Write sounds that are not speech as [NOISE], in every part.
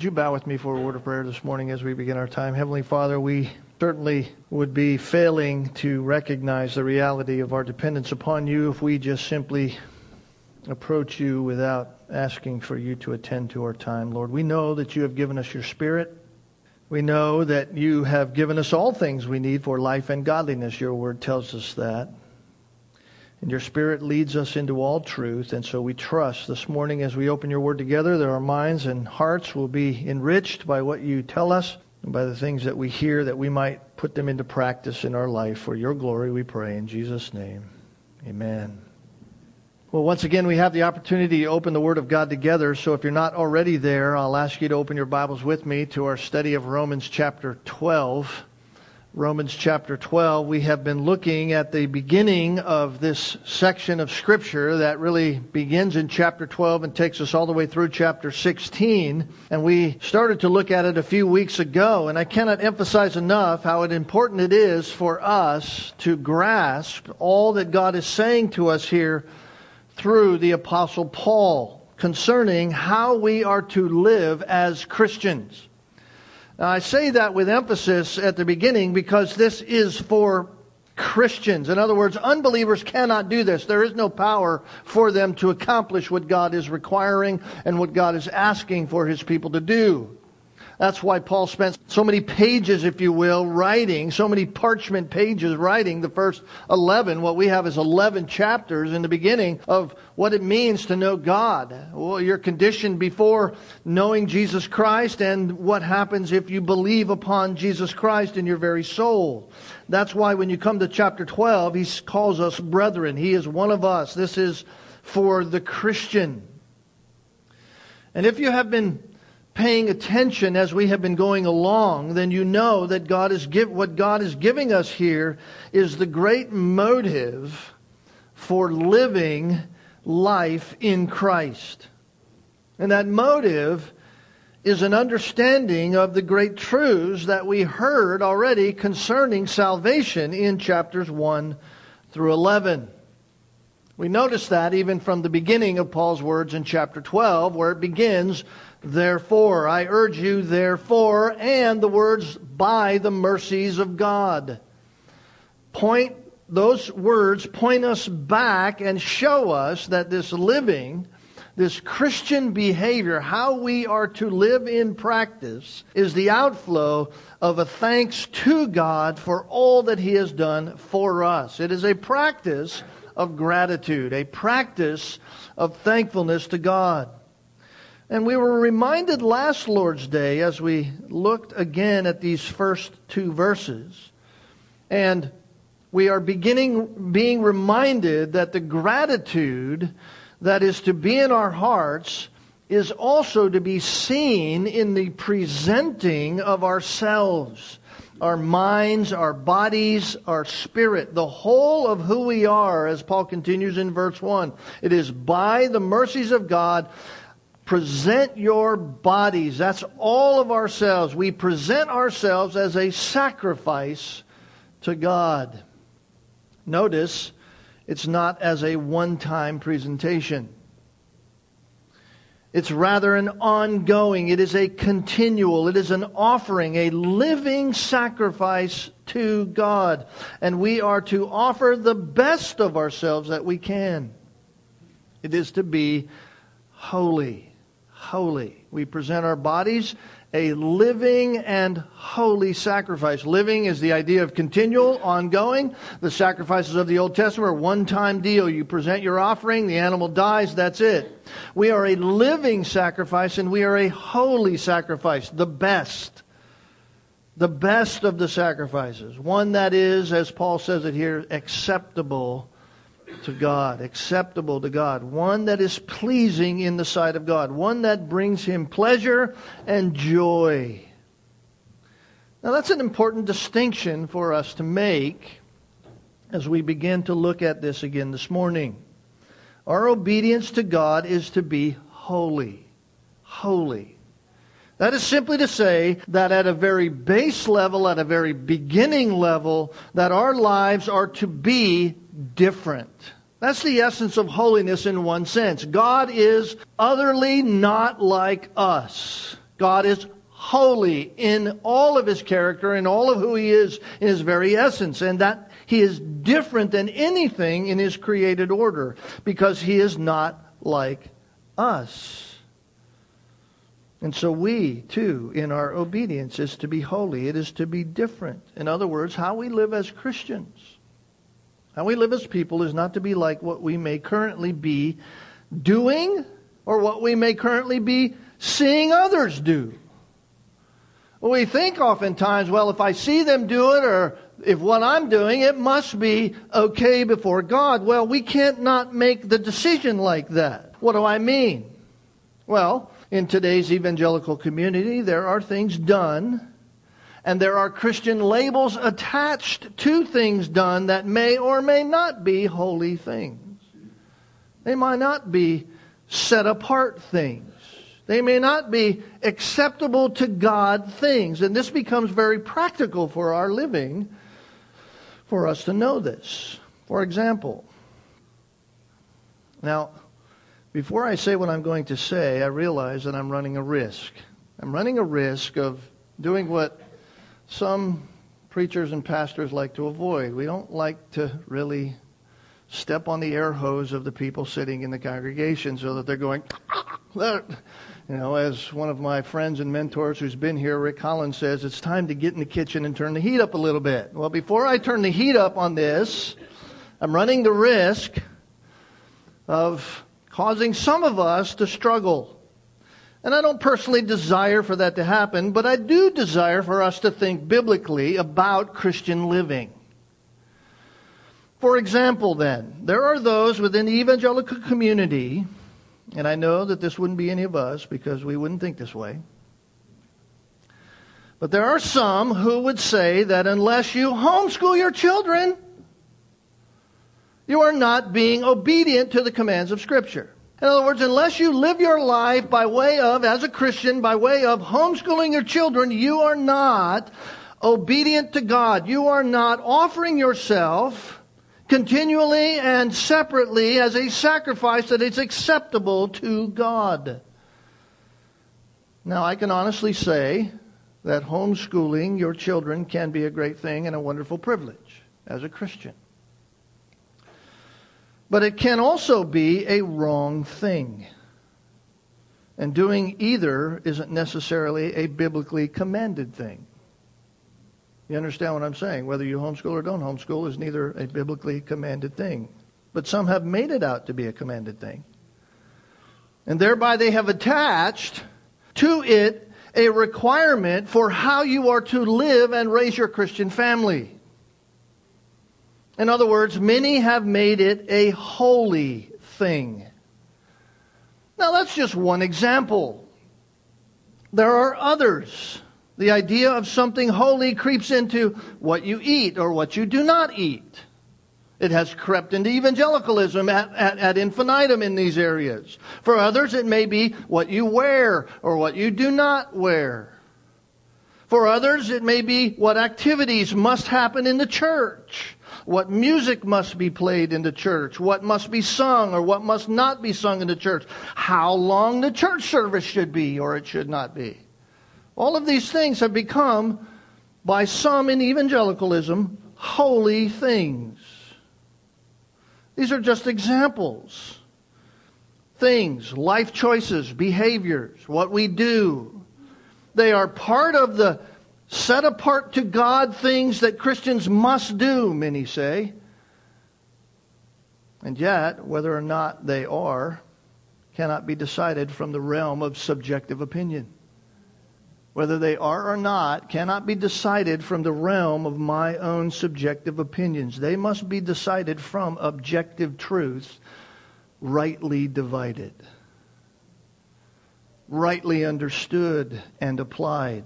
Would you bow with me for a word of prayer this morning as we begin our time? Heavenly Father, we certainly would be failing to recognize the reality of our dependence upon you if we just simply approach you without asking for you to attend to our time. Lord, we know that you have given us your Spirit. We know that you have given us all things we need for life and godliness. Your word tells us that. And your Spirit leads us into all truth. And so we trust this morning as we open your word together that our minds and hearts will be enriched by what you tell us and by the things that we hear, that we might put them into practice in our life. For your glory, we pray. In Jesus' name, amen. Well, once again, we have the opportunity to open the Word of God together. So if you're not already there, I'll ask you to open your Bibles with me to our study of Romans chapter 12. Romans chapter 12, we have been looking at the beginning of this section of Scripture that really begins in chapter 12 and takes us all the way through chapter 16. And we started to look at it a few weeks ago, and I cannot emphasize enough how important it is for us to grasp all that God is saying to us here through the Apostle Paul concerning how we are to live as Christians. I say that with emphasis at the beginning because this is for Christians. In other words, unbelievers cannot do this. There is no power for them to accomplish what God is requiring and what God is asking for his people to do. That's why Paul spent so many pages, if you will, writing, so many parchment pages writing the first 11. What we have is 11 chapters in the beginning of what it means to know God. Well, your condition before knowing Jesus Christ and what happens if you believe upon Jesus Christ in your very soul. That's why when you come to chapter 12, he calls us brethren. He is one of us. This is for the Christian. And if you have been paying attention as we have been going along, then you know that God is give, what God is giving us here is the great motive for living life in Christ. And that motive is an understanding of the great truths that we heard already concerning salvation in chapters 1 through 11. We notice that even from the beginning of Paul's words in chapter 12, where it begins therefore. I urge you, therefore, and the words by the mercies of God. Point, those words point us back and show us that this living, this Christian behavior, how we are to live in practice, is the outflow of a thanks to God for all that He has done for us. It is a practice of gratitude, a practice of thankfulness to God. And we were reminded last Lord's Day as we looked again at these first two verses. And we are beginning being reminded that the gratitude that is to be in our hearts is also to be seen in the presenting of ourselves, our minds, our bodies, our spirit, the whole of who we are, as Paul continues in verse 1. It is by the mercies of God present your bodies. That's all of ourselves. We present ourselves as a sacrifice to God. Notice it's not as a one time presentation. It's rather an ongoing, it is a continual, it is an offering, a living sacrifice to God. And we are to offer the best of ourselves that we can. It is to be holy holy. We present our bodies a living and holy sacrifice. Living is the idea of continual, ongoing. The sacrifices of the Old Testament are one time deal. You present your offering, the animal dies, that's it. We are a living sacrifice and we are a holy sacrifice, the best. The best of the sacrifices. One that is, as Paul says it here, acceptable to God, acceptable to God, one that is pleasing in the sight of God, one that brings him pleasure and joy. Now, that's an important distinction for us to make as we begin to look at this again this morning. Our obedience to God is to be holy. Holy. That is simply to say that at a very base level, at a very beginning level, that our lives are to be different. That's the essence of holiness in one sense. God is utterly not like us. God is holy in all of his character, in all of who he is, in his very essence, and that he is different than anything in his created order because he is not like us. And so we, too, in our obedience, is to be holy. It is to be different. In other words, how we live as Christians, how we live as people is not to be like what we may currently be doing or what we may currently be seeing others do. We think oftentimes, well, if I see them do it or if what I'm doing, it must be okay before God. Well, we can't not make the decision like that. What do I mean? Well, in today's evangelical community, there are things done and there are Christian labels attached to things done that may or may not be holy things. They might not be set apart things. They may not be acceptable to God things. And this becomes very practical for our living for us to know this. For example, now, before I say what I'm going to say, I realize that I'm running a risk. I'm running a risk of doing what some preachers and pastors like to avoid. We don't like to really step on the air hose of the people sitting in the congregation so that they're going, [LAUGHS] you know, as one of my friends and mentors who's been here, Rick Collins says, it's time to get in the kitchen and turn the heat up a little bit. Well, before I turn the heat up on this, I'm running the risk of causing some of us to struggle. And I don't personally desire for that to happen, but I do desire for us to think biblically about Christian living. For example, then, there are those within the evangelical community and I know that this wouldn't be any of us because we wouldn't think this way. But there are some who would say that unless you homeschool your children, you are not being obedient to the commands of Scripture. In other words, unless you live your life by way of, as a Christian, by way of homeschooling your children, you are not obedient to God. You are not offering yourself continually and separately as a sacrifice that is acceptable to God. Now, I can honestly say that homeschooling your children can be a great thing and a wonderful privilege as a Christian. But it can also be a wrong thing. And doing either isn't necessarily a biblically commanded thing. You understand what I'm saying? Whether you homeschool or don't homeschool is neither a biblically commanded thing. But some have made it out to be a commanded thing. And thereby they have attached to it a requirement for how you are to live and raise your Christian family. In other words, many have made it a holy thing. Now, that's just one example. There are others. The idea of something holy creeps into what you eat or what you do not eat. It has crept into evangelicalism at, at, at, infinitum in these areas. For others, it may be what you wear or what you do not wear. For others, it may be what activities must happen in the church, what music must be played in the church, what must be sung or what must not be sung in the church, how long the church service should be or it should not be. All of these things have become, by some in evangelicalism, holy things. These are just examples. Things, life choices, behaviors, what we do. They are part of the set apart to God things that Christians must do, many say. And yet, whether or not they are, cannot be decided from the realm of subjective opinion whether they are or not, cannot be decided from the realm of my own subjective opinions. They must be decided from objective truth, rightly divided, rightly understood and applied.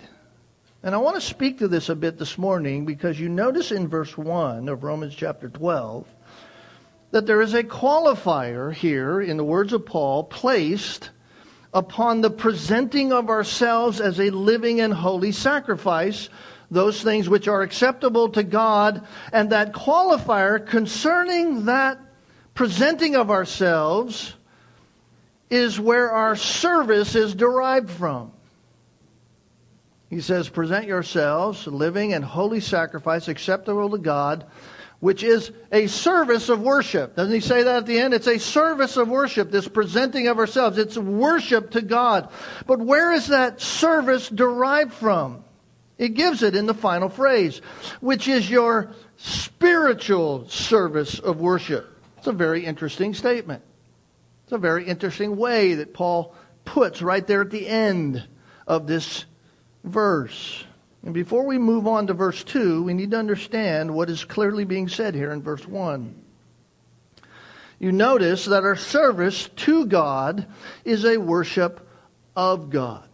And I want to speak to this a bit this morning because you notice in verse 1 of Romans chapter 12 that there is a qualifier here, in the words of Paul, placed upon the presenting of ourselves as a living and holy sacrifice, those things which are acceptable to God, and that qualifier concerning that presenting of ourselves is where our service is derived from. He says, Present yourselves living and holy sacrifice acceptable to God, which is a service of worship. Doesn't he say that at the end? It's a service of worship, this presenting of ourselves. It's worship to God. But where is that service derived from? It gives it in the final phrase, which is your spiritual service of worship. It's a very interesting statement. It's a very interesting way that Paul puts right there at the end of this verse. And before we move on to verse 2, we need to understand what is clearly being said here in verse 1. You notice that our service to God is a worship of God.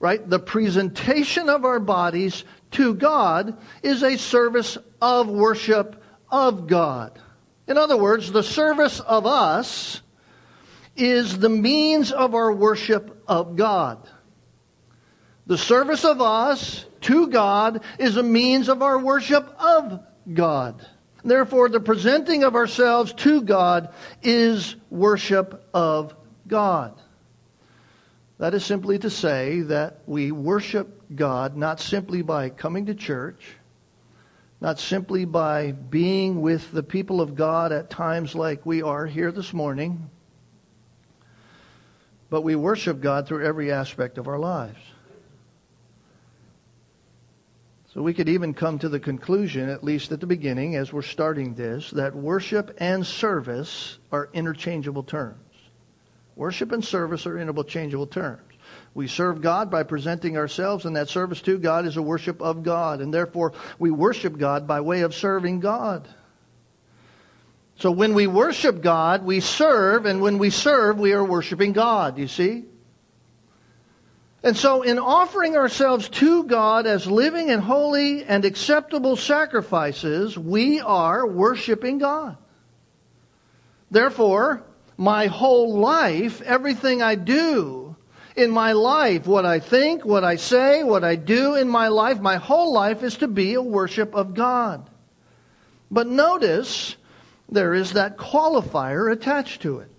Right? The presentation of our bodies to God is a service of worship of God. In other words, the service of us is the means of our worship of God. The service of us to God is a means of our worship of God. Therefore, the presenting of ourselves to God is worship of God. That is simply to say that we worship God not simply by coming to church, not simply by being with the people of God at times like we are here this morning, but we worship God through every aspect of our lives. So we could even come to the conclusion, at least at the beginning, as we're starting this, that worship and service are interchangeable terms. Worship and service are interchangeable terms. We serve God by presenting ourselves, and that service to God is a worship of God. And therefore, we worship God by way of serving God. So when we worship God, we serve, and when we serve, we are worshiping God, you see? And so, in offering ourselves to God as living and holy and acceptable sacrifices, we are worshiping God. Therefore, my whole life, everything I do in my life, what I think, what I say, what I do in my life, my whole life is to be a worship of God. But notice, there is that qualifier attached to it.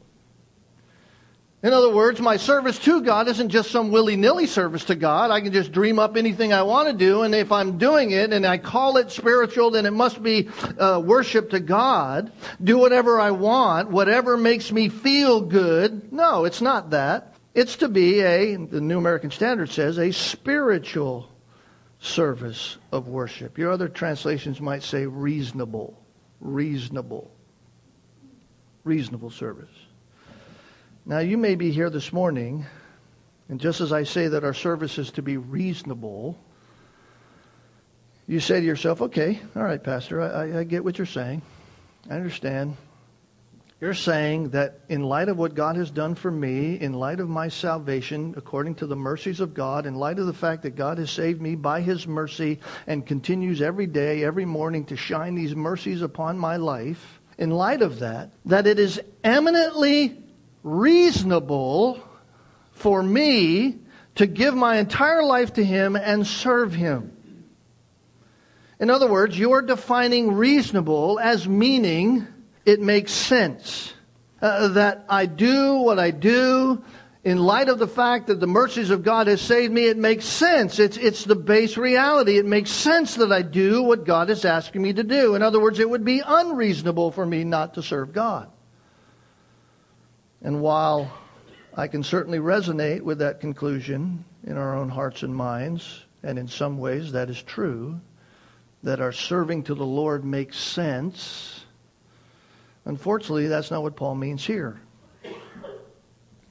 In other words, my service to God isn't just some willy nilly service to God. I can just dream up anything I want to do, and if I'm doing it and I call it spiritual, then it must be uh, worship to God. Do whatever I want, whatever makes me feel good. No, it's not that. It's to be a, the New American Standard says, a spiritual service of worship. Your other translations might say reasonable. Reasonable reasonable service. Now, you may be here this morning, and just as I say that our service is to be reasonable, you say to yourself, okay, all right, Pastor, I, I get what you're saying. I understand. You're saying that in light of what God has done for me, in light of my salvation, according to the mercies of God, in light of the fact that God has saved me by His mercy and continues every day, every morning to shine these mercies upon my life, in light of that, that it is eminently reasonable for me to give my entire life to Him and serve Him. In other words, you're defining reasonable as meaning it makes sense. Uh, that I do what I do in light of the fact that the mercies of God has saved me, it makes sense. It's, it's the base reality. It makes sense that I do what God is asking me to do. In other words, it would be unreasonable for me not to serve God. And while I can certainly resonate with that conclusion in our own hearts and minds, and in some ways that is true, that our serving to the Lord makes sense, unfortunately, that's not what Paul means here.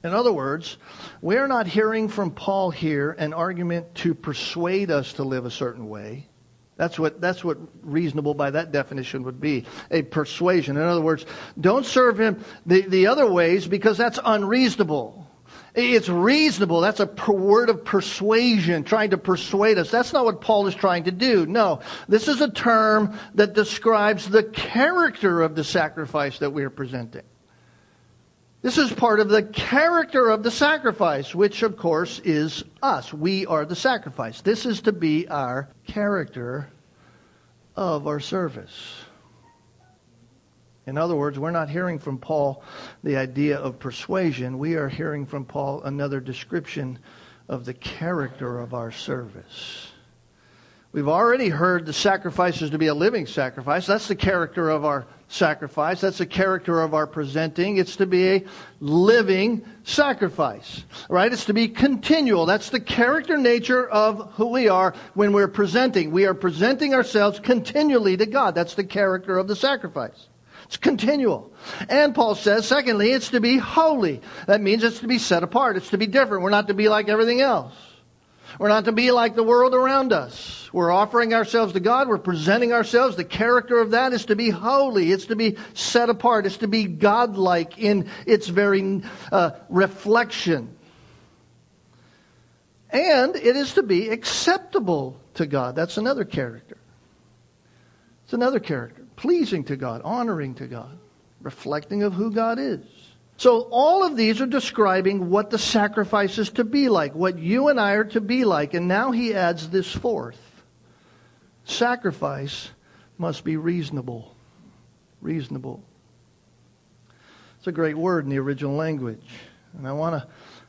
In other words, we're not hearing from Paul here an argument to persuade us to live a certain way. That's what, that's what reasonable by that definition would be a persuasion. In other words, don't serve him the, the other ways because that's unreasonable. It's reasonable. That's a word of persuasion, trying to persuade us. That's not what Paul is trying to do. No, this is a term that describes the character of the sacrifice that we are presenting. This is part of the character of the sacrifice, which of course is us. We are the sacrifice. This is to be our character of our service. In other words, we're not hearing from Paul the idea of persuasion. We are hearing from Paul another description of the character of our service. We've already heard the sacrifice is to be a living sacrifice. That's the character of our sacrifice. That's the character of our presenting. It's to be a living sacrifice, right? It's to be continual. That's the character nature of who we are when we're presenting. We are presenting ourselves continually to God. That's the character of the sacrifice. It's continual. And Paul says, secondly, it's to be holy. That means it's to be set apart. It's to be different. We're not to be like everything else. We're not to be like the world around us. We're offering ourselves to God. We're presenting ourselves. The character of that is to be holy. It's to be set apart. It's to be godlike in its very uh, reflection. And it is to be acceptable to God. That's another character. It's another character. Pleasing to God, honoring to God, reflecting of who God is. So all of these are describing what the sacrifice is to be like, what you and I are to be like. And now he adds this fourth. Sacrifice must be reasonable. Reasonable. It's a great word in the original language. And I want to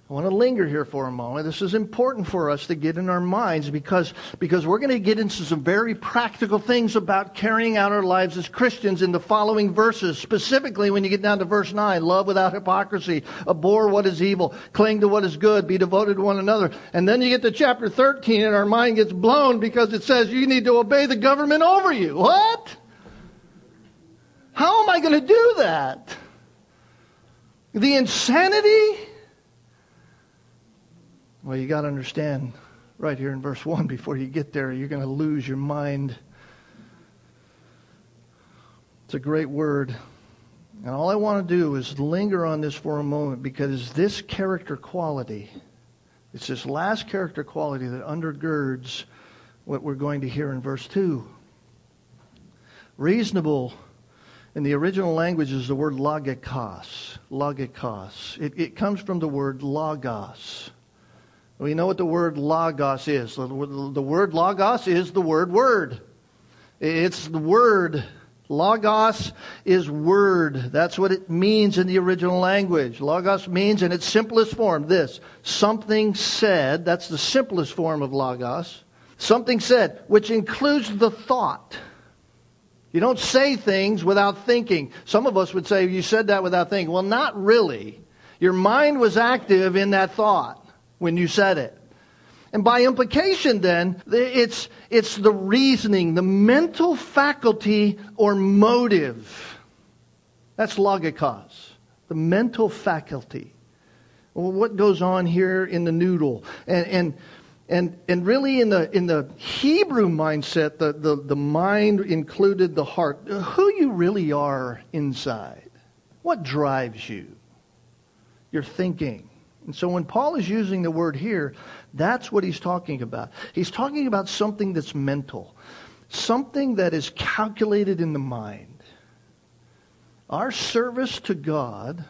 I want to linger here for a moment. This is important for us to get in our minds because, because we're going to get into some very practical things about carrying out our lives as Christians in the following verses. Specifically, when you get down to verse 9, love without hypocrisy, abhor what is evil, cling to what is good, be devoted to one another. And then you get to chapter 13 and our mind gets blown because it says you need to obey the government over you. What? How am I going to do that? The insanity? Well, you got to understand right here in verse 1 [LAUGHS] before you get there, you're going to lose your mind. It's a great word. And all I want to do is linger on this for a moment because this character quality, it's this last character quality that undergirds what we're going to hear in verse 2. Reasonable in the original language is the word logikos. Logikos. It, it comes from the word logos. We know what the word logos is. The word logos is the word word. It's the word. Logos is word. That's what it means in the original language. Logos means in its simplest form this something said. That's the simplest form of logos. Something said, which includes the thought. You don't say things without thinking. Some of us would say, You said that without thinking. Well, not really. Your mind was active in that thought when you said it. And by implication, then, it's, it's the reasoning, the mental faculty or motive. That's logikos, the mental faculty. Well, what goes on here in the noodle? And, and, and, and really, in the, in the Hebrew mindset, the, the, the mind included the heart. Who you really are inside. What drives you? Your thinking and so when Paul is using the word here, that's what he's talking about. He's talking about something that's mental, something that is calculated in the mind. Our service to God,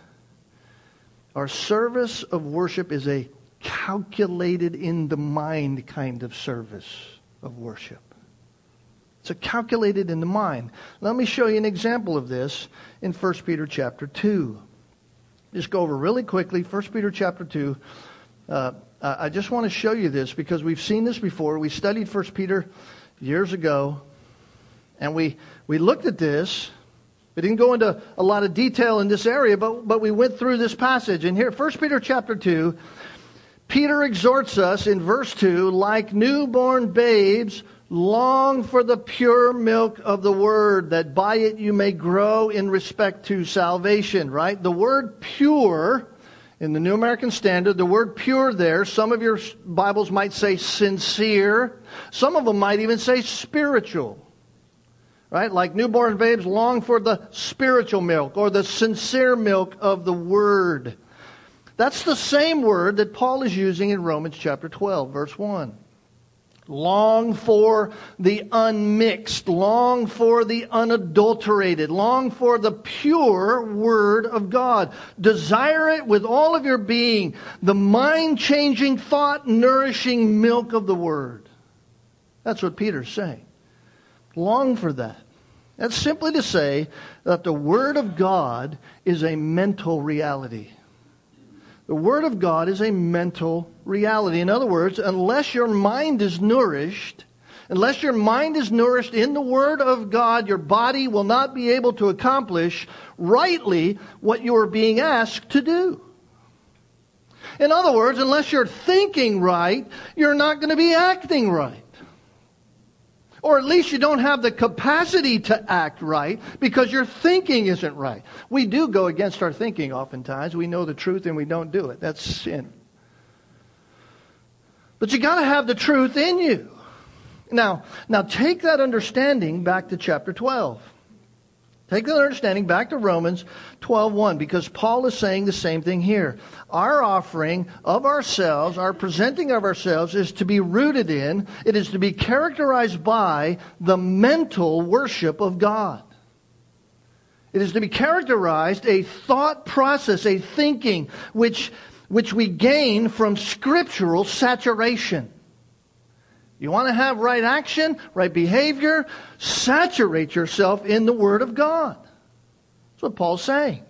our service of worship is a calculated in the mind kind of service of worship. It's a calculated in the mind. Let me show you an example of this in 1 Peter chapter 2 just go over really quickly 1 peter chapter 2 uh, i just want to show you this because we've seen this before. We studied 1 peter years ago and we, we looked at this. We didn't go into a lot of detail in this area but, but we went through this passage. And here 1 peter chapter 2 peter exhorts us in verse 2 like newborn babes Long for the pure milk of the word, that by it you may grow in respect to salvation, right? The word pure, in the New American Standard, the word pure there, some of your Bibles might say sincere, some of them might even say spiritual. Right? Like newborn babes long for the spiritual milk or the sincere milk of the word. That's the same word that Paul is using in Romans chapter 12, verse 1. Long for the unmixed, long for the unadulterated, long for the pure Word of God. Desire it with all of your being, the mind changing, thought nourishing milk of the Word. That's what Peter's saying. Long for that. That's simply to say that the Word of God is a mental reality. The Word of God is a mental reality. In other words, unless your mind is nourished, unless your mind is nourished in the Word of God, your body will not be able to accomplish rightly what you are being asked to do. In other words, unless you're thinking right, you're not going to be acting right. Or at least you don't have the capacity to act right because your thinking isn't right. We do go against our thinking oftentimes. We know the truth and we don't do it. That's sin. But you got to have the truth in you. Now, now take that understanding back to chapter 12. Take that understanding back to Romans 12:1 because Paul is saying the same thing here. Our offering of ourselves, our presenting of ourselves is to be rooted in, it is to be characterized by the mental worship of God. It is to be characterized a thought process, a thinking which which we gain from scriptural saturation. You want to have right action, right behavior? Saturate yourself in the Word of God. That's what Paul's saying.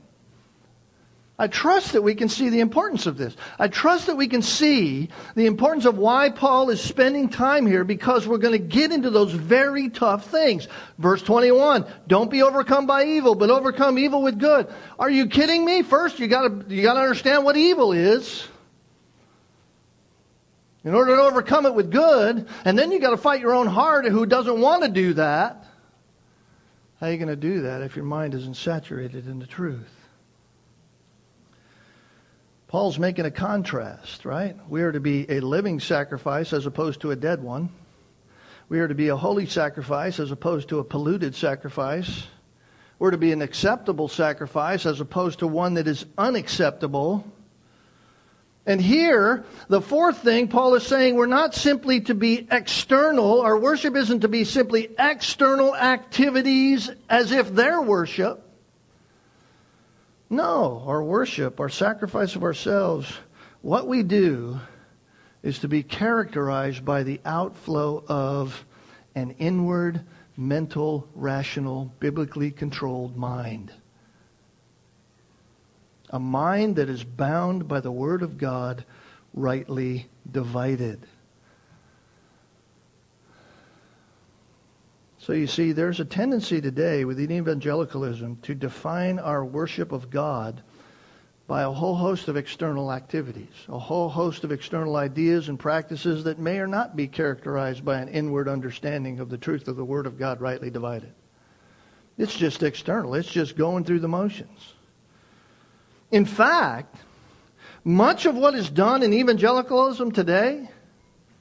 I trust that we can see the importance of this. I trust that we can see the importance of why Paul is spending time here because we're going to get into those very tough things. Verse 21, don't be overcome by evil, but overcome evil with good. Are you kidding me? First, you gotta, you gotta understand what evil is in order to overcome it with good, and then you got to fight your own heart who doesn't want to do that. How are you going to do that if your mind isn't saturated in the truth? Paul's making a contrast, right? We are to be a living sacrifice as opposed to a dead one. We are to be a holy sacrifice as opposed to a polluted sacrifice. We're to be an acceptable sacrifice as opposed to one that is unacceptable. And here, the fourth thing, Paul is saying we're not simply to be external. Our worship isn't to be simply external activities as if they're worship. No, our worship, our sacrifice of ourselves, what we do is to be characterized by the outflow of an inward, mental, rational, biblically controlled mind a mind that is bound by the Word of God, rightly divided. So you see, there's a tendency today within evangelicalism to define our worship of God by a whole host of external activities, a whole host of external ideas and practices that may or not be characterized by an inward understanding of the truth of the Word of God rightly divided. It's just external, it's just going through the motions. In fact, much of what is done in evangelicalism today,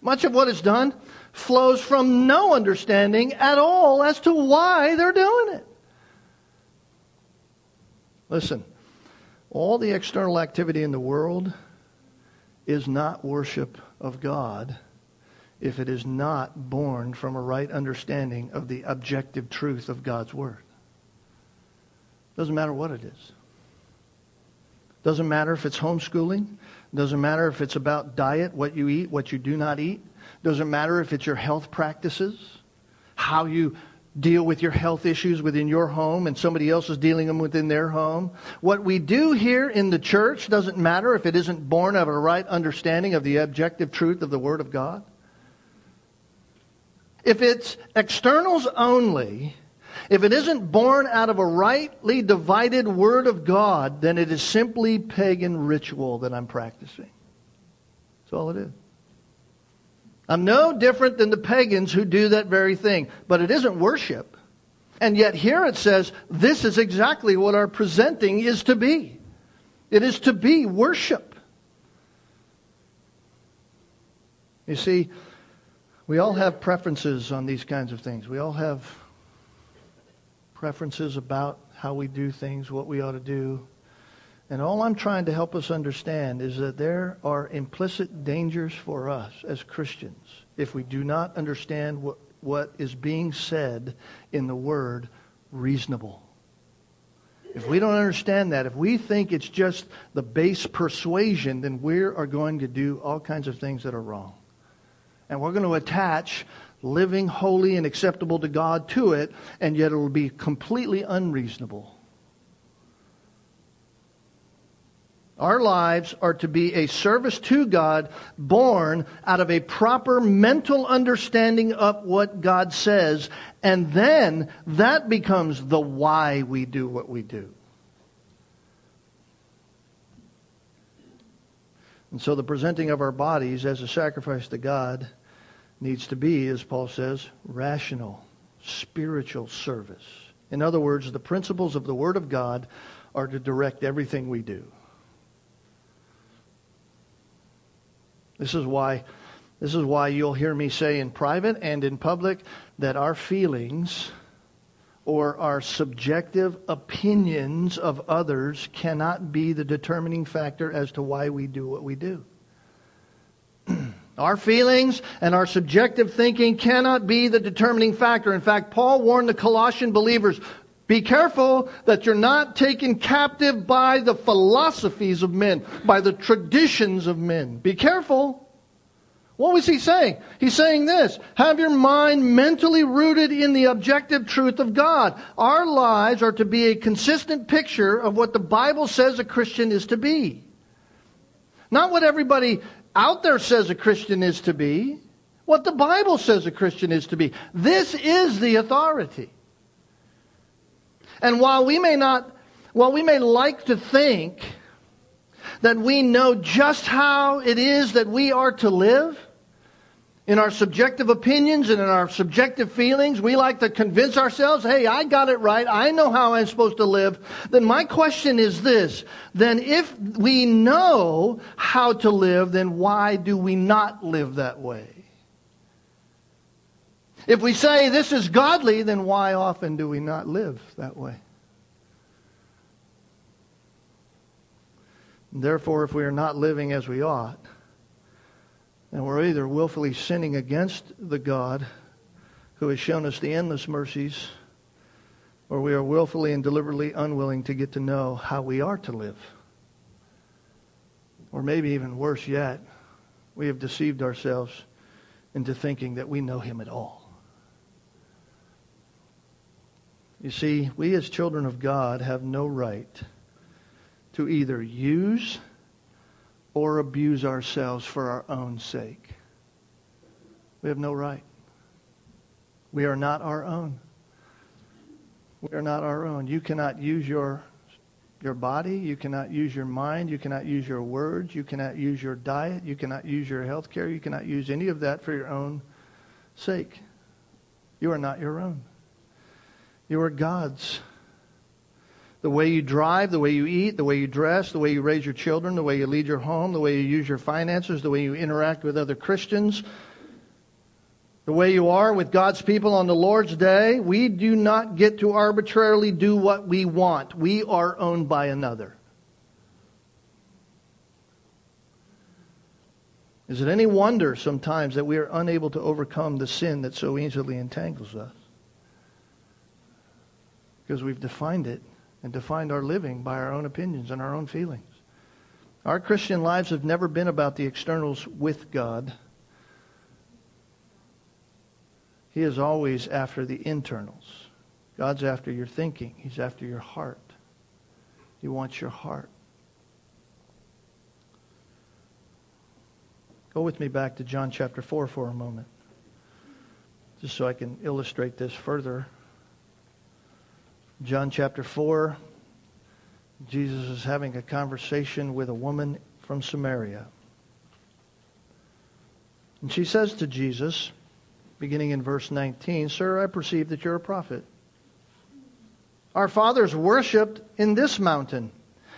much of what is done, flows from no understanding at all as to why they're doing it. Listen, all the external activity in the world is not worship of God if it is not born from a right understanding of the objective truth of God's Word. Doesn't matter what it is. Doesn't matter if it's homeschooling. Doesn't matter if it's about diet, what you eat, what you do not eat. Doesn't matter if it's your health practices, how you deal with your health issues within your home and somebody else is dealing them within their home. What we do here in the church doesn't matter if it isn't born of a right understanding of the objective truth of the Word of God. If it's externals only, if it isn't born out of a rightly divided word of God, then it is simply pagan ritual that I'm practicing. That's all it is. I'm no different than the pagans who do that very thing, but it isn't worship. And yet here it says this is exactly what our presenting is to be. It is to be worship. You see, we all have preferences on these kinds of things. We all have preferences about how we do things, what we ought to do. And all I'm trying to help us understand is that there are implicit dangers for us as Christians if we do not understand what, what is being said in the word reasonable. If we don't understand that, if we think it's just the base persuasion, then we are going to do all kinds of things that are wrong. And we're going to attach living holy and acceptable to God to it, and yet it will be completely unreasonable. Our lives are to be a service to God born out of a proper mental understanding of what God says, and then that becomes the why we do what we do. And so the presenting of our bodies as a sacrifice to God needs to be, as Paul says, rational, spiritual service. In other words, the principles of the Word of God are to direct everything we do. This is why this is why you'll hear me say in private and in public that our feelings or our subjective opinions of others cannot be the determining factor as to why we do what we do. Our feelings and our subjective thinking cannot be the determining factor. In fact, Paul warned the Colossian believers be careful that you're not taken captive by the philosophies of men, by the traditions of men. Be careful. What was he saying? He's saying this have your mind mentally rooted in the objective truth of God. Our lives are to be a consistent picture of what the Bible says a Christian is to be. Not what everybody out there says a Christian is to be, what the Bible says a Christian is to be. This is the authority. And while we may not, while we may like to think that we know just how it is that we are to live, in our subjective opinions and in our subjective feelings, we like to convince ourselves, hey, I got it right. I know how I'm supposed to live. Then my question is this. Then if we know how to live, then why do we not live that way? If we say this is godly, then why often do we not live that way? Therefore, if we are not living as we ought, and we're either willfully sinning against the God who has shown us the endless mercies, or we are willfully and deliberately unwilling to get to know how we are to live. Or maybe even worse yet, we have deceived ourselves into thinking that we know Him at all. You see, we as children of God have no right to either use or abuse ourselves for our own sake. We have no right. We are not our own. We are not our own. You cannot use your your body, you cannot use your mind, you cannot use your words, you cannot use your diet, you cannot use your health care, you cannot use any of that for your own sake. You are not your own. You are God's the way you drive, the way you eat, the way you dress, the way you raise your children, the way you lead your home, the way you use your finances, the way you interact with other Christians, the way you are with God's people on the Lord's day, we do not get to arbitrarily do what we want. We are owned by another. Is it any wonder sometimes that we are unable to overcome the sin that so easily entangles us? Because we've defined it and defined our living by our own opinions and our own feelings. Our Christian lives have never been about the externals with God. He is always after the internals. God's after your thinking, He's after your heart. He wants your heart. Go with me back to John chapter 4 for a moment, just so I can illustrate this further. John chapter 4, Jesus is having a conversation with a woman from Samaria. And she says to Jesus, beginning in verse 19, Sir, I perceive that you're a prophet. Our fathers worshipped in this mountain,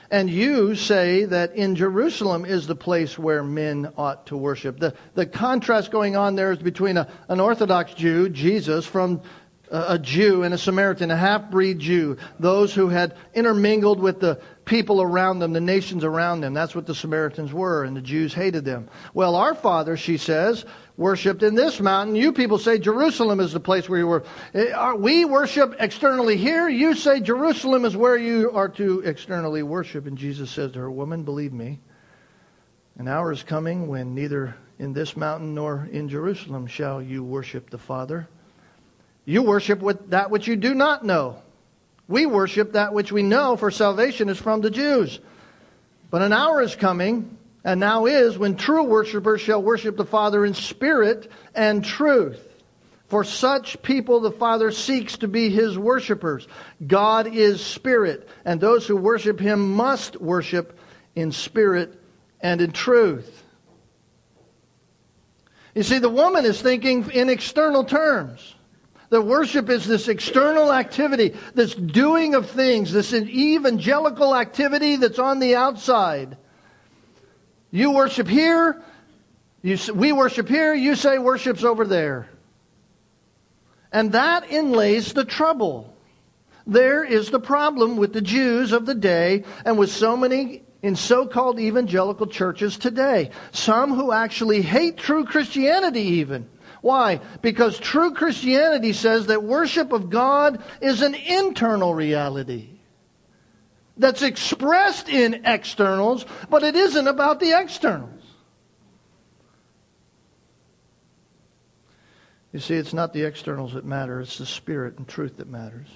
and you say that in Jerusalem is the place where men ought to worship. The, the contrast going on there is between a, an Orthodox Jew, Jesus, from a Jew and a Samaritan, a half breed Jew, those who had intermingled with the people around them, the nations around them. That's what the Samaritans were, and the Jews hated them. Well, our father, she says, worshipped in this mountain. You people say Jerusalem is the place where you were. Eh, we worship externally here. You say Jerusalem is where you are to externally worship. And Jesus says to her, Woman, believe me, an hour is coming when neither in this mountain nor in Jerusalem shall you worship the Father. You worship with that which you do not know. We worship that which we know, for salvation is from the Jews. But an hour is coming, and now is, when true worshippers shall worship the Father in spirit and truth. For such people the Father seeks to be his worshippers. God is spirit, and those who worship him must worship in spirit and in truth. You see, the woman is thinking in external terms. The worship is this external activity, this doing of things, this evangelical activity that's on the outside. You worship here, you, we worship here, you say worship's over there. And that inlays the trouble. There is the problem with the Jews of the day and with so many in so called evangelical churches today. Some who actually hate true Christianity, even. Why? Because true Christianity says that worship of God is an internal reality that's expressed in externals, but it isn't about the externals. You see, it's not the externals that matter, it's the spirit and truth that matters.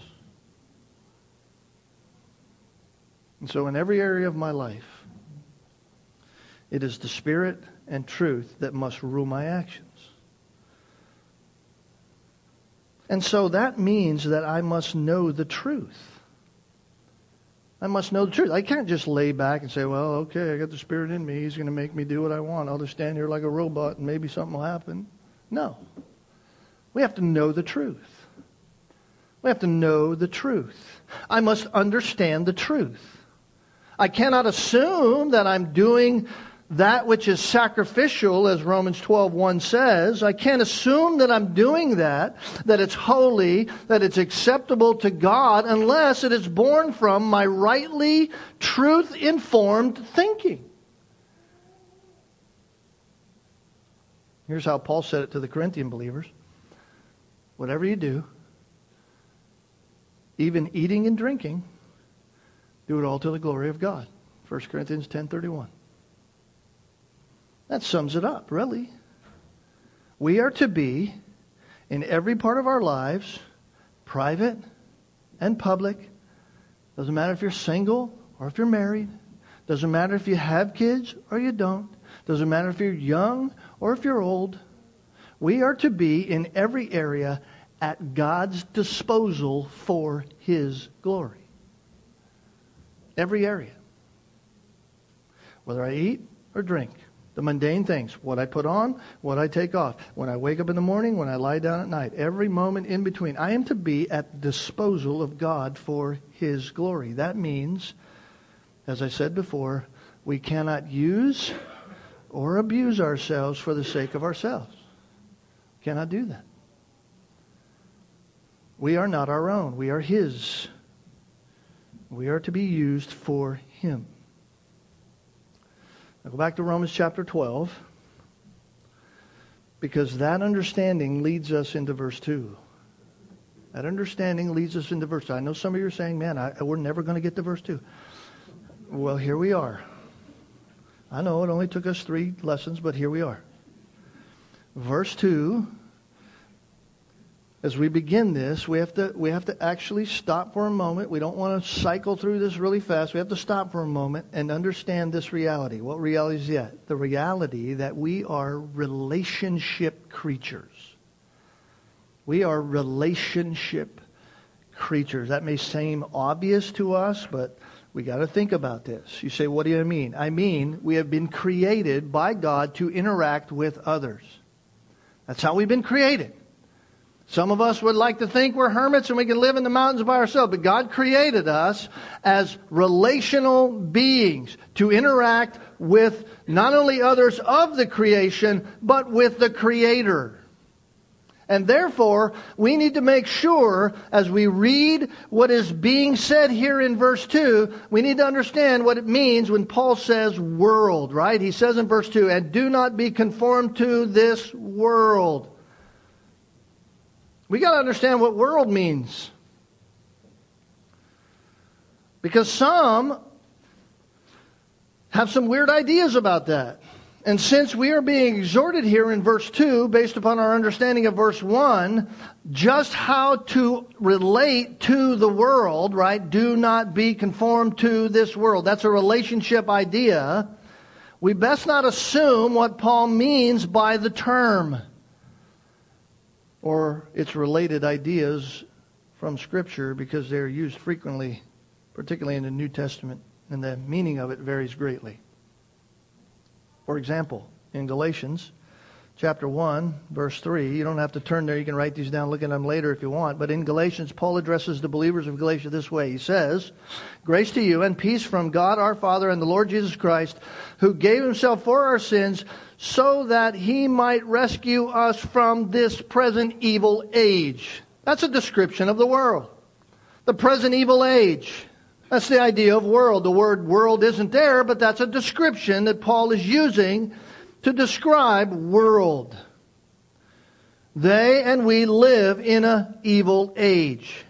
And so, in every area of my life, it is the spirit and truth that must rule my actions. And so that means that I must know the truth. I must know the truth. I can't just lay back and say, well, okay, I got the Spirit in me. He's going to make me do what I want. I'll just stand here like a robot and maybe something will happen. No. We have to know the truth. We have to know the truth. I must understand the truth. I cannot assume that I'm doing that which is sacrificial, as Romans 12:1 says. I can't assume that I'm doing that, that it's holy, that it's acceptable to God, unless it is born from my rightly truth-informed thinking. Here's how Paul said it to the Corinthian believers. Whatever you do, even eating and drinking, do it all to the glory of God. 1 Corinthians 10:31. That sums it up, really. We are to be, in every part of our lives, private and public. Doesn't matter if you're single or if you're married. Doesn't matter if you have kids or you don't. Doesn't matter if you're young or if you're old. We are to be in every area at God's disposal for His glory. Every area. Whether I eat or drink, the mundane things. What I put on, what I take off. When I wake up in the morning, when I lie down at night. Every moment in between. I am to be at the disposal of God for His glory. That means, as I said before, we cannot use or abuse ourselves for the sake of ourselves. Cannot do that. We are not our own. We are His. We are to be used for Him. Now go back to Romans chapter 12 because that understanding leads us into verse 2. That understanding leads us into verse 2. I know some of you are saying, man, I, we're never going to get to verse 2. Well, here we are. I know it only took us three lessons, but here we are. Verse 2 as we begin this, we have to we have to actually stop for a moment. We don't want to cycle through this really fast. We have to stop for a moment and understand this reality. What reality is that? The reality that we are relationship creatures. We are relationship creatures. That may seem obvious to us, but we got to think about this. You say, what do you mean? I mean, we have been created by God to interact with others. That's how we've been created. Some of us would like to think we're hermits and we can live in the mountains by ourselves, but God created us as relational beings to interact with not only others of the creation, but with the Creator. And therefore, we need to make sure as we read what is being said here in verse 2, we need to understand what it means when Paul says world, right? He says in verse 2, and do not be conformed to this world. We got to understand what world means. Because some have some weird ideas about that. And since we are being exhorted here in verse 2, based upon our understanding of verse 1, just how to relate to the world, right? Do not be conformed to this world. That's a relationship idea. We best not assume what Paul means by the term or its related ideas from Scripture because they are used frequently, particularly in the New Testament, and the meaning of it varies greatly. For example, in Galatians chapter 1, verse 3, you don't have to turn there. You can write these down, look at them later if you want. But in Galatians, Paul addresses the believers of Galatia this way. He says, Grace to you and peace from God our Father and the Lord Jesus Christ, who gave himself for our sins so that he might rescue us from this present evil age. That's a description of the world. The present evil age. That's the idea of world. The word world isn't there, but that's a description that Paul is using to describe world. They and we live in an evil age.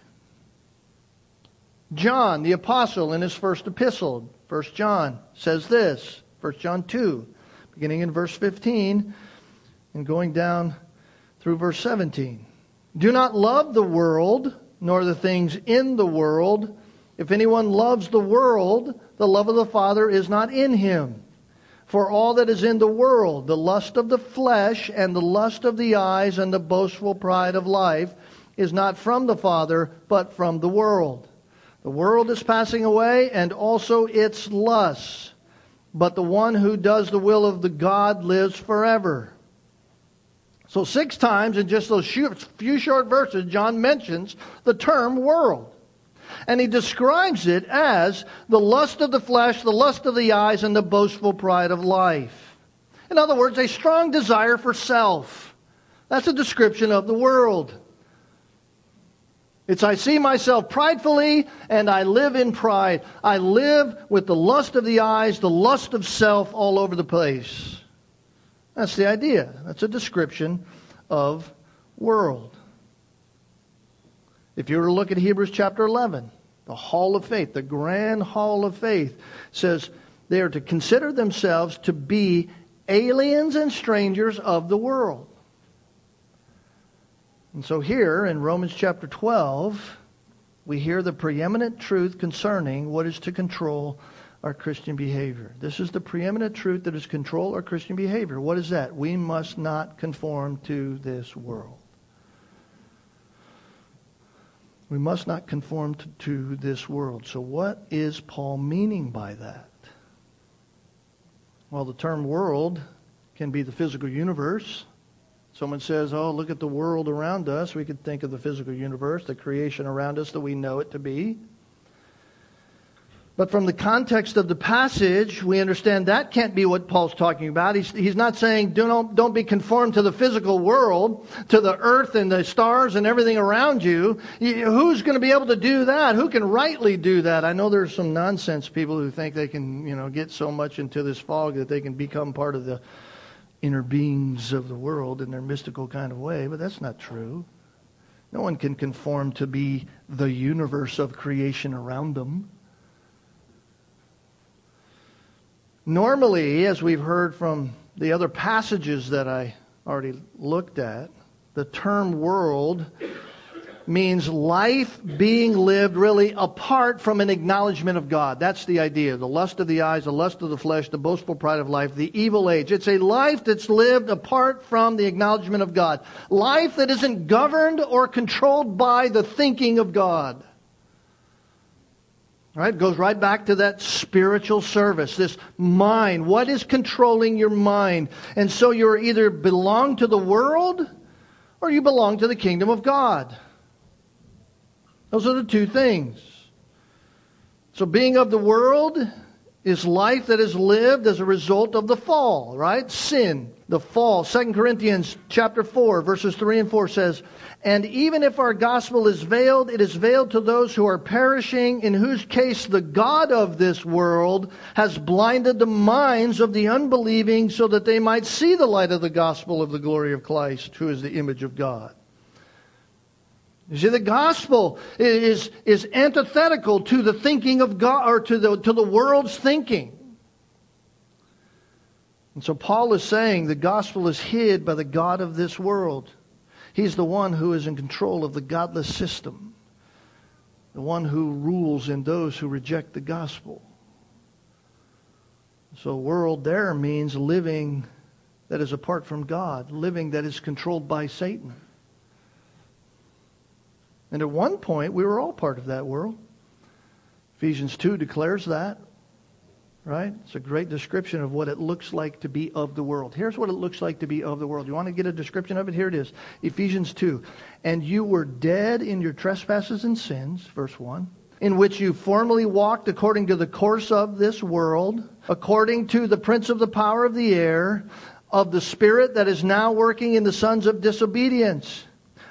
John, the apostle, in his first epistle, 1 John, says this, 1 John 2, beginning in verse 15 and going down through verse 17. Do not love the world, nor the things in the world. If anyone loves the world, the love of the Father is not in him. For all that is in the world, the lust of the flesh and the lust of the eyes and the boastful pride of life, is not from the Father, but from the world. The world is passing away and also its lusts. But the one who does the will of the God lives forever. So, six times in just those few short verses, John mentions the term world. And he describes it as the lust of the flesh, the lust of the eyes, and the boastful pride of life. In other words, a strong desire for self. That's a description of the world. It's I see myself pridefully and I live in pride. I live with the lust of the eyes, the lust of self all over the place. That's the idea. That's a description of world. If you were to look at Hebrews chapter 11, the hall of faith, the grand hall of faith, says they are to consider themselves to be aliens and strangers of the world. And so here in Romans chapter 12, we hear the preeminent truth concerning what is to control our Christian behavior. This is the preeminent truth that is control our Christian behavior. What is that? We must not conform to this world. We must not conform to, this world. So, what is Paul meaning by that? Well, the term world can be the physical universe. Someone says, Oh, look at the world around us. We could think of the physical universe, the creation around us that we know it to be. But from the context of the passage, we understand that can't be what Paul's talking about. He's, he's not saying don't, don't be conformed to the physical world, to the earth and the stars and everything around you. Who's going to be able to do that? Who can rightly do that? I know there's some nonsense people who think they can, you know, get so much into this fog that they can become part of the inner beings of the world in their mystical kind of way, but that's not true. No one can conform to be the universe of creation around them. Normally, as we've heard from the other passages that I already looked at, the term world means life being lived really apart from an acknowledgement of God. That's the idea. The lust of the eyes, the lust of the flesh, the boastful pride of life, the evil age. It's a life that's lived apart from the acknowledgement of God. Life that isn't governed or controlled by the thinking of God. Right? It goes right back to that spiritual service, this mind. What is controlling your mind? And so you are either belong to the world or you belong to the kingdom of God. Those are the two things. So being of the world is life that is lived as a result of the fall, right? Sin, the fall. 2 Corinthians chapter 4 verses 3 and 4 says, and even if our gospel is veiled, it is veiled to those who are perishing, in whose case the God of this world has blinded the minds of the unbelieving so that they might see the light of the gospel of the glory of Christ, who is the image of God. You see, the gospel is, is antithetical to the thinking of God, or to the, to the world's thinking. And so Paul is saying the gospel is hid by the God of this world. He's the one who is in control of the godless system, the one who rules in those who reject the gospel. So, world there means living that is apart from God, living that is controlled by Satan. And at one point, we were all part of that world. Ephesians 2 declares that right? It's a great description of what it looks like to be of the world. Here's what it looks like to be of the world. You want to get a description of it? Here it is Ephesians 2. And you were dead in your trespasses and sins, verse 1, in which you formerly walked according to the course of this world, according to the prince of the power of the air, of the spirit that is now working in the sons of disobedience.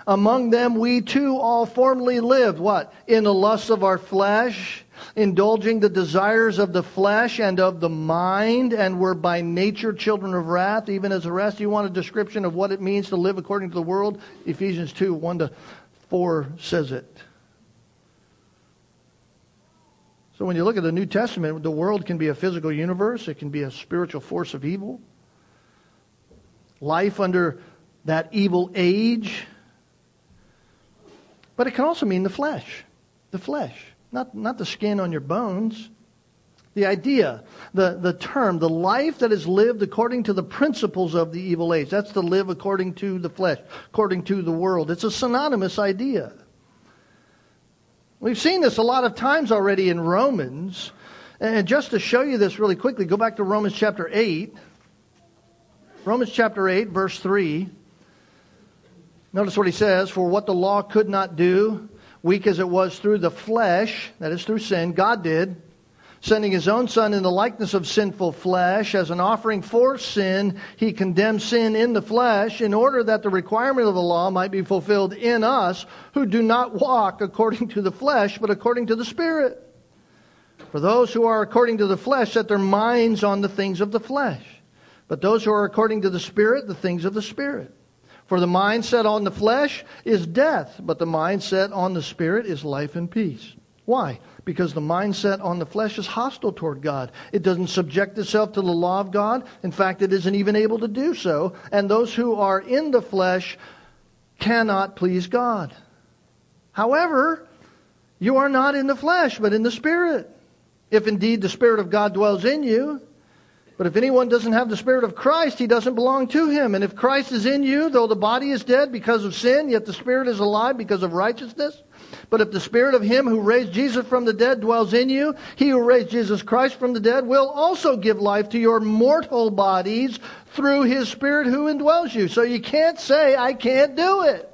Among them we too all formerly lived, what? In the lusts of our flesh indulging the desires of the flesh and of the mind, and were by nature children of wrath, even as the rest. You want a description of what it means to live according to the world? Ephesians 2 1 to 4 says it. So when you look at the New Testament, the world can be a physical universe, it can be a spiritual force of evil. Life under that evil age. But it can also mean the flesh. The flesh not, not the skin on your bones. The idea, the, the term, the life that is lived according to the principles of the evil age. That's to live according to the flesh, according to the world. It's a synonymous idea. We've seen this a lot of times already in Romans. And just to show you this really quickly, go back to Romans chapter 8. Romans chapter 8, verse 3. Notice what he says For what the law could not do, weak as it was through the flesh, that is through sin, God did, sending his own Son in the likeness of sinful flesh as an offering for sin, he condemned sin in the flesh in order that the requirement of the law might be fulfilled in us who do not walk according to the flesh, but according to the Spirit. For those who are according to the flesh set their minds on the things of the flesh, but those who are according to the Spirit, the things of the Spirit. For the mindset on the flesh is death, but the mindset on the spirit is life and peace. Why? Because the mindset on the flesh is hostile toward God. It doesn't subject itself to the law of God. In fact, it isn't even able to do so. And those who are in the flesh cannot please God. However, you are not in the flesh, but in the Spirit. If indeed the Spirit of God dwells in you, but if anyone doesn't have the Spirit of Christ, he doesn't belong to him. And if Christ is in you, though the body is dead because of sin, yet the Spirit is alive because of righteousness. But if the Spirit of him who raised Jesus from the dead dwells in you, he who raised Jesus Christ from the dead will also give life to your mortal bodies through his Spirit who indwells you. So you can't say, I can't do it.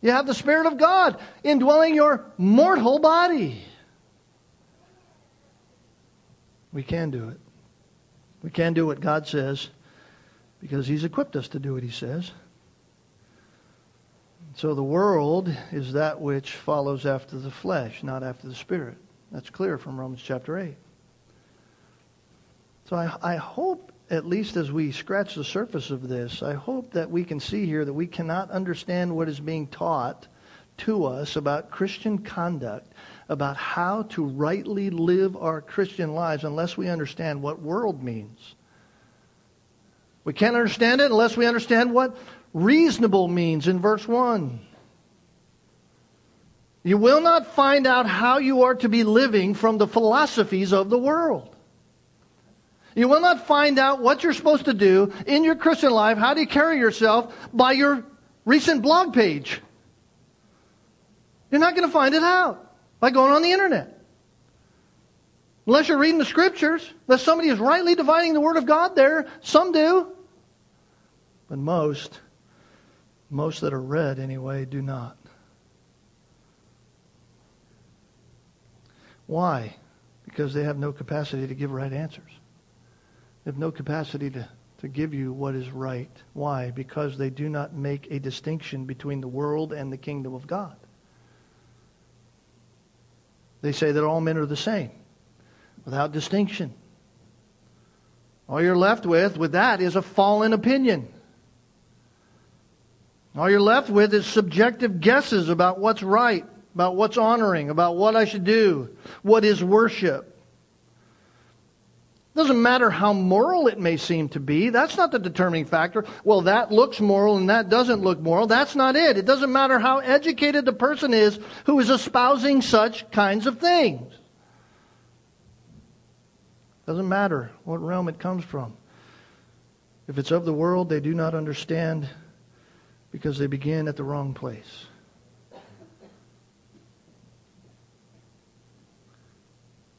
You have the Spirit of God indwelling your mortal body. We can do it. We can do what God says because He's equipped us to do what He says. So the world is that which follows after the flesh, not after the spirit. That's clear from Romans chapter 8. So I, I hope, at least as we scratch the surface of this, I hope that we can see here that we cannot understand what is being taught to us about Christian conduct about how to rightly live our Christian lives unless we understand what world means. We can't understand it unless we understand what reasonable means in verse 1. You will not find out how you are to be living from the philosophies of the world. You will not find out what you're supposed to do in your Christian life, how do you carry yourself, by your recent blog page. You're not going to find it out by going on the internet. Unless you're reading the scriptures, unless somebody is rightly dividing the word of God there, some do. But most, most that are read anyway, do not. Why? Because they have no capacity to give right answers. They have no capacity to, to give you what is right. Why? Because they do not make a distinction between the world and the kingdom of God. They say that all men are the same, without distinction. All you're left with, with that, is a fallen opinion. All you're left with is subjective guesses about what's right, about what's honoring, about what I should do, what is worship. Doesn't matter how moral it may seem to be. That's not the determining factor. Well, that looks moral and that doesn't look moral. That's not it. It doesn't matter how educated the person is who is espousing such kinds of things. Doesn't matter what realm it comes from. If it's of the world, they do not understand because they begin at the wrong place.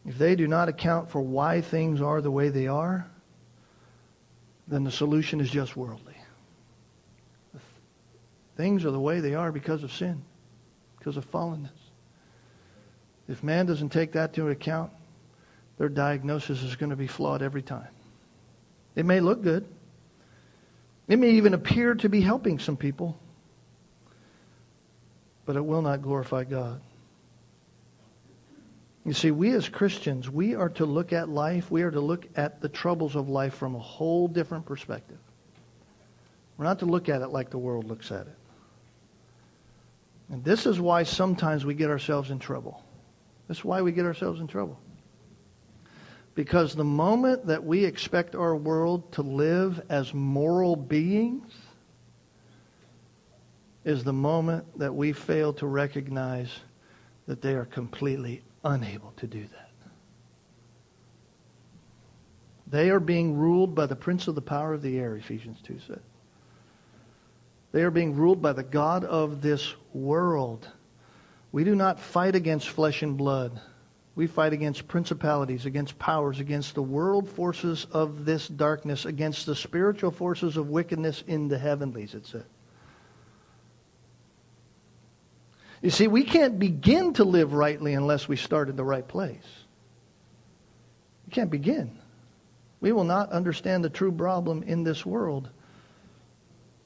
If they do not account for why things are the way they are, then the solution is just worldly. Things are the way they are because of sin, because of fallenness. If man doesn't take that into account, their diagnosis is going to be flawed every time. It may look good. It may even appear to be helping some people, but it will not glorify God. You see, we as Christians, we are to look at life, we are to look at the troubles of life from a whole different perspective. We're not to look at it like the world looks at it. And this is why sometimes we get ourselves in trouble. This is why we get ourselves in trouble. Because the moment that we expect our world to live as moral beings is the moment that we fail to recognize that they are completely unable to do that. They are being ruled by the prince of the power of the air, Ephesians 2 said. They are being ruled by the God of this world. We do not fight against flesh and blood. We fight against principalities, against powers, against the world forces of this darkness, against the spiritual forces of wickedness in the heavenlies, it said. You see, we can't begin to live rightly unless we start in the right place. We can't begin. We will not understand the true problem in this world.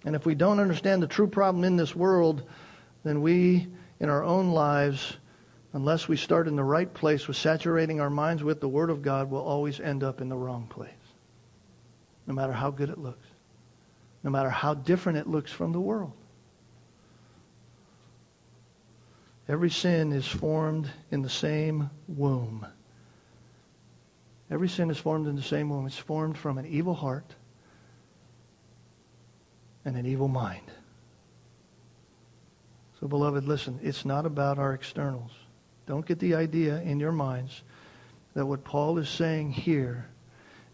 And if we don't understand the true problem in this world, then we, in our own lives, unless we start in the right place with saturating our minds with the Word of God, will always end up in the wrong place. No matter how good it looks, no matter how different it looks from the world. Every sin is formed in the same womb. Every sin is formed in the same womb. It's formed from an evil heart and an evil mind. So, beloved, listen, it's not about our externals. Don't get the idea in your minds that what Paul is saying here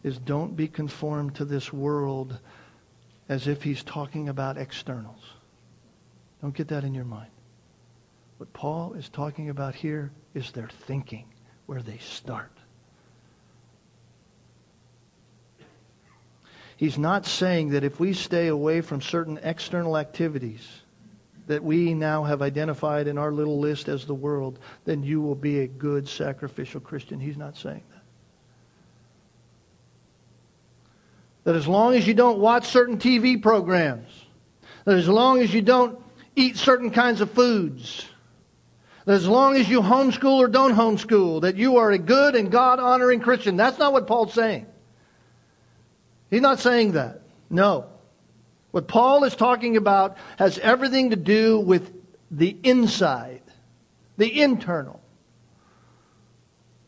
is don't be conformed to this world as if he's talking about externals. Don't get that in your mind. What Paul is talking about here is their thinking, where they start. He's not saying that if we stay away from certain external activities that we now have identified in our little list as the world, then you will be a good sacrificial Christian. He's not saying that. That as long as you don't watch certain TV programs, that as long as you don't eat certain kinds of foods, as long as you homeschool or don't homeschool, that you are a good and God honoring Christian. That's not what Paul's saying. He's not saying that. No. What Paul is talking about has everything to do with the inside, the internal.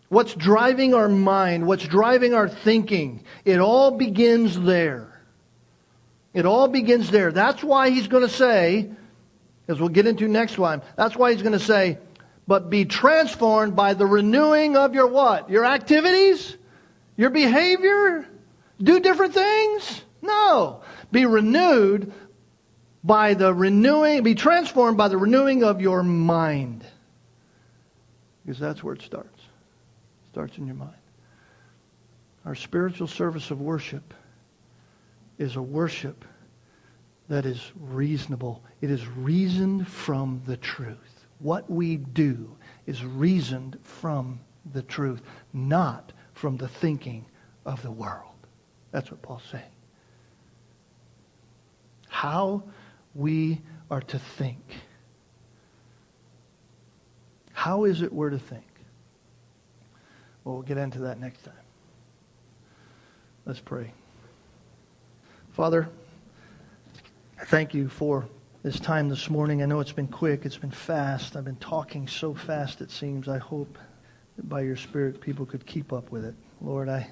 What's driving our mind, what's driving our thinking, it all begins there. It all begins there. That's why he's going to say, as we'll get into next time, that's why he's going to say, but be transformed by the renewing of your what? Your activities? Your behavior? Do different things? No. Be renewed by the renewing, be transformed by the renewing of your mind. Because that's where it starts. It starts in your mind. Our spiritual service of worship is a worship that is reasonable. It is reasoned from the truth. What we do is reasoned from the truth, not from the thinking of the world. That's what Paul's saying. How we are to think. How is it we're to think? Well, we'll get into that next time. Let's pray. Father, thank you for this time this morning. I know it's been quick, it's been fast. I've been talking so fast, it seems. I hope that by your Spirit people could keep up with it. Lord, I,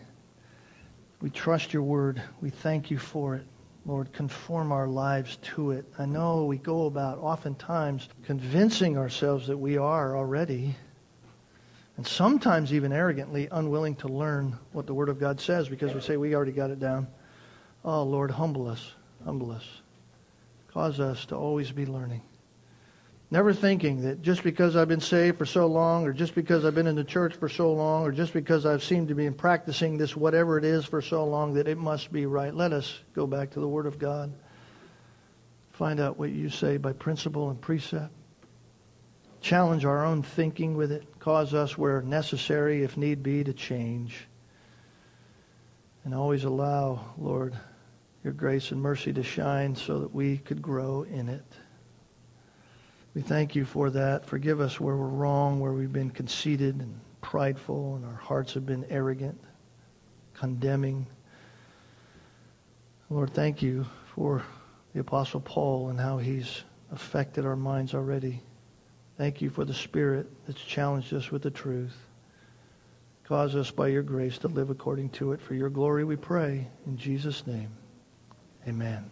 We trust your word. We thank you for it. Lord, conform our lives to it. I know we go about oftentimes convincing ourselves that we are already, and sometimes even arrogantly unwilling to learn what the Word of God says because we say we already got it down. Oh, Lord, humble us. Humble us. Cause us to always be learning. Never thinking that just because I've been saved for so long, or just because I've been in the church for so long, or just because I've seemed to be practicing this whatever it is for so long, that it must be right. Let us go back to the Word of God. Find out what you say by principle and precept. Challenge our own thinking with it. Cause us, where necessary, if need be, to change. And always allow, Lord, your grace and mercy to shine so that we could grow in it. We thank you for that. Forgive us where we're wrong, where we've been conceited and prideful, and our hearts have been arrogant, condemning. Lord, thank you for the Apostle Paul and how he's affected our minds already. Thank you for the Spirit that's challenged us with the truth. Cause us by your grace to live according to it. For your glory we pray. In Jesus' name, amen.